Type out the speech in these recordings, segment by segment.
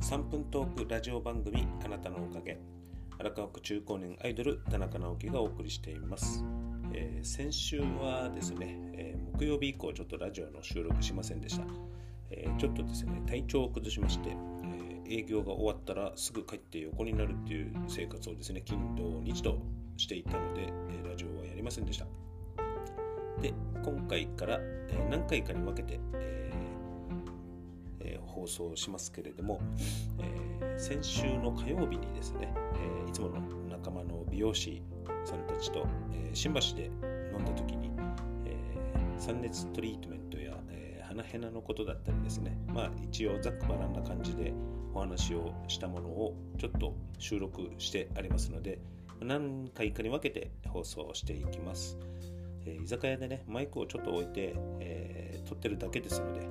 3分トークラジオ番組あなたのおかげ。荒川区中高年アイドル田中直樹がお送りしています、えー先週はですね、えー木曜日以降ちょっとラジオの収録しませんでした、えーちょっとですね体調を崩しまして、え営業が終わったらすぐ帰って横になるっていう生活をですね金土日としていたので、えラジオはやりませんでした。で今回から、え何回かに分けて、えーー放送しますけれども、えー先週の火曜日にですね、えいつもの仲間の美容師さんたちと、え新橋で飲んだ時に、えー酸熱トリートメントや、えー鼻ヘナのことだったりですねまあ一応ざっくばらんな感じでお話をしたものをちょっと収録してありますので何回かに分けて放送していきます。え居酒屋でねマイクをちょっと置いて、えー撮ってるだけですので、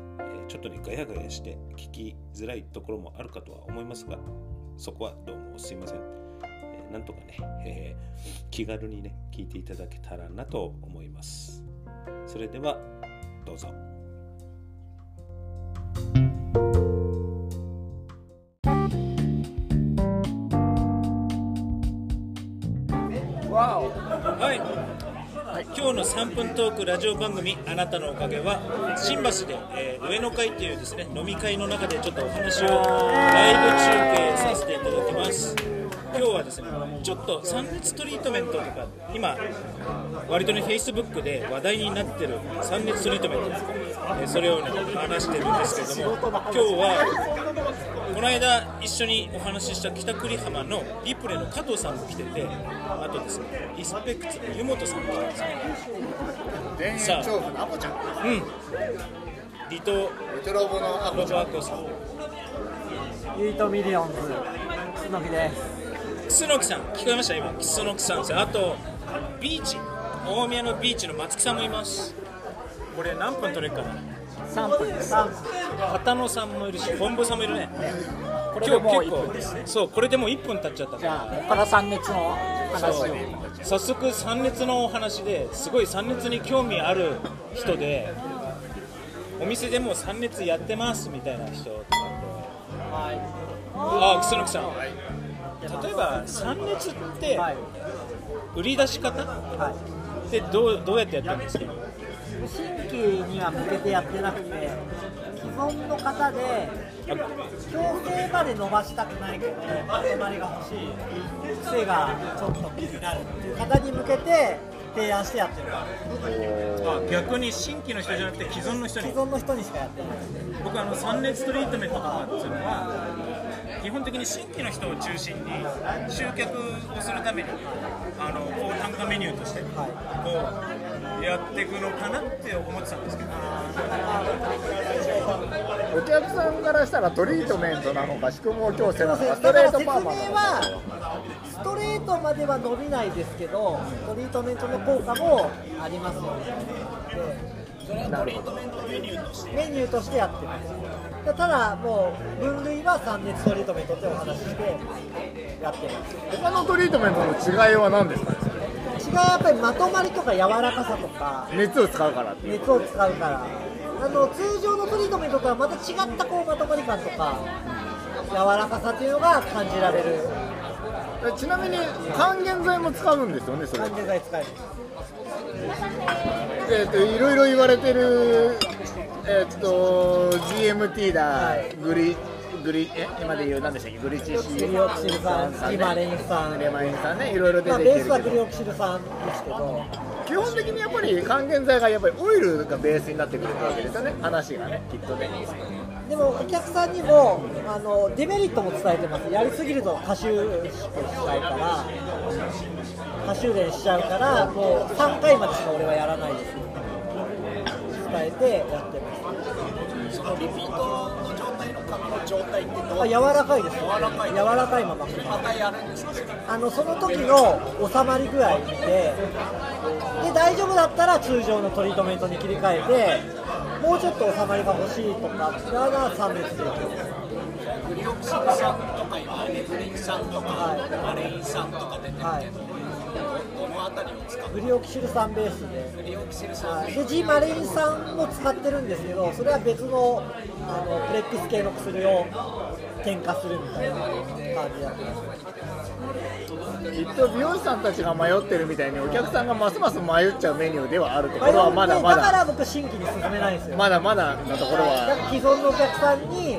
ちょっとねガヤガヤして聞きづらいところもあるかとは思いますがそこはどうもすいません、えーなんとかね、えー気軽にね聞いていただけたらなと思います。それではどうぞ。はい、今日の3分トークラジオ番組「あなたのおかげは」新橋で、えー上野会というですね飲み会の中でちょっとお話をライブ中継させていただきます。今日はですねちょっと酸熱トリートメントとか今割とね Facebook で話題になってる酸熱トリートメント、えーそれをね話してるんですけれども今日はこの間一緒にお話しした北栗浜のリプレの加藤さんも来ててあとですねリスペクツの湯本さんも来てますね田園調布のアポちゃん。うん。離島レトロボのアポロちゃん。バートさん。ユートミリオンズ、楠木です。楠木さん聞こえました？今楠木さんですよあとビーチ大宮のビーチの松木さんもいますこれ何分取れるかな？3分です。3分。片野さんもいるし本部さんもいるねこれでもう1今日分ですね。そうこれでもう1分経っちゃったじゃあ、ここから3熱の話を。早速酸熱のお話ですごい酸熱に興味ある人でお店でもう酸熱やってますみたいな人とかはい。あ楠木さん例えば酸熱ってはい。売り出し方？はってどうどうやってやってるんですか？い。新規には向けてやってなくて、既存の方で、強制まで伸ばしたくないけど、まりが欲しい、癖がちょっと気になるっていう方に向けて提案してやってる。あ逆に新規の人じゃなくて既存の人に？既存の人にしかやってない。僕あの酸熱トリートメントとかっていうのは基本的に新規の人を中心に集客をするためにあのこう単価メニューとしてこうやっていくのかなって思ってたんですけど。お客さんからしたらトリートメントなのか宿毛矯正なのかストレートパーマなのストレートまでは伸びないですけどトリートメントの効果もありますよねで。なるほど。メニューとしてやってます。ただもう分類は3熱トリートメントってお話ししてやってます。他のトリートメントの違いは何ですか？ね違うやっぱりまとまりとか柔らかさとか。熱を使うからって熱を使うから。あの通常のトリートメントとはまた違ったこうまとまり感とか柔らかさっていうのが感じられる。ちなみに還元剤も使うんですよねそれ。関係剤使えるえっといろいろ言われてるえっと GMT だ、はい。グリグリえ今で言う何でしたっけ？グリチシグリオキシル酸リマレイン酸レマイン酸ねいろいろ出まあ、てベースきてるけどはグリオキシル酸ですけど、基本的にやっぱり還元剤がやっぱりオイルがベースになってくるわけですよね。話がねきっとね。でもお客さんにもあのデメリットも伝えてます、やりすぎると過臭しちゃうから、過臭練しちゃうから、もう3回までしか俺はやらないてやってます。そのリピートの状態の髪の状態ってどう？あ柔らかいです。よ、柔らかい柔らかいまま。またやるんですかあのその時の収まり具合見てで大丈夫だったら通常のトリートメントに切り替えてもうちょっと収まりが欲しいとかなら3列でいけるグリオキシル酸とか今レグリン酸とかはい。マレイン酸とか出てるけど、はいどのあたりを使う。グリオキシル酸ベースで。リオキシル酸はい。でジマレイン酸も使ってるんですけどそれは別のあのプレックス系の薬を添加するみたいな感じでやってます。きっと美容師さんたちが迷ってるみたいにお客さんがますます迷っちゃうメニューではあるところはまだまだ。からだ僕新規に進めないんですよ。まだまだなところだは既存のお客さんに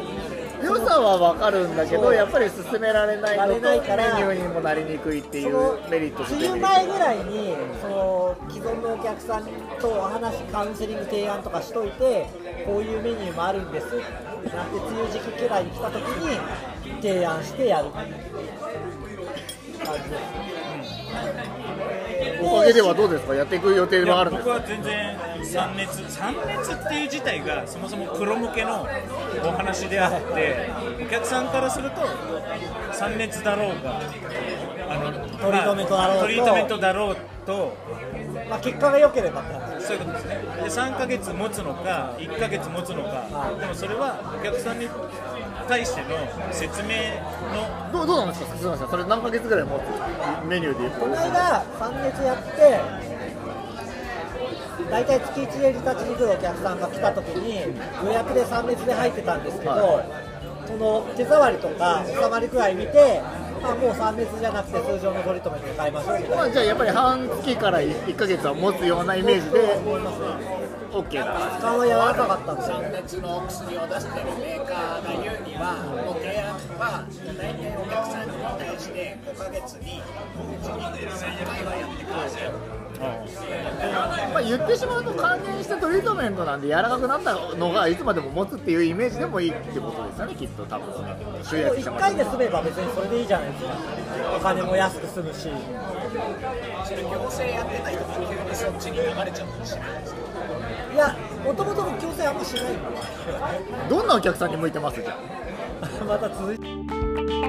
良さは分かるんだけどやっぱり進められないのとメニューにもなりにくいっていそうのメリット梅雨前ぐらいにその既存のお客さんとお話カウンセリング提案とかしといてこういうメニューもあるんですなって梅雨時期くらいに来た時に提案してやる。感じですおかげではどうですか？やっていく予定いやはあるんですか？僕は全然3熱3熱っていう自体がそもそもプロ向けのお話であってお客さんからすると3熱だろうがあのトリートメントだろうと。まあトリートメントだろうと。まあ、結果が良ければって話そういうことですね。で3ヶ月持つのか1ヶ月持つのか。でもそれはお客さんに対しての説明のどうどうなんですかすみません。それ何ヶ月ぐらい持つ？メニューで言うと。この間3熱やって大体月1でリタッチに来るお客さんが来た時に予約で3熱で入ってたんですけど、はその手触りとか収まりくらい見てあもう3熱じゃなくて通常のトリートメントで買いましょうみたいなまあ、じゃあやっぱり半月から1ヶ月は持つようなイメージで OK だ。質感は柔らかかったんですよ。酸熱の薬を出してるメーカーが言うにはもう提案は大体お客さんに対して5ヶ月に3回はやってくださいまあ、言ってしまうと還元したトリートメントなんで柔らかくなったのがいつまでも持つっていうイメージでもいいってことですよねきっと多分。集1約したもの回で済めば別にそれでいいじゃないですか。お金も安く済むしそれ行政やってた人が急にそっちに流れちゃったりし。ないんですかいやもともと強制あんましないどんなお客さんに向いてますじゃあ また続いて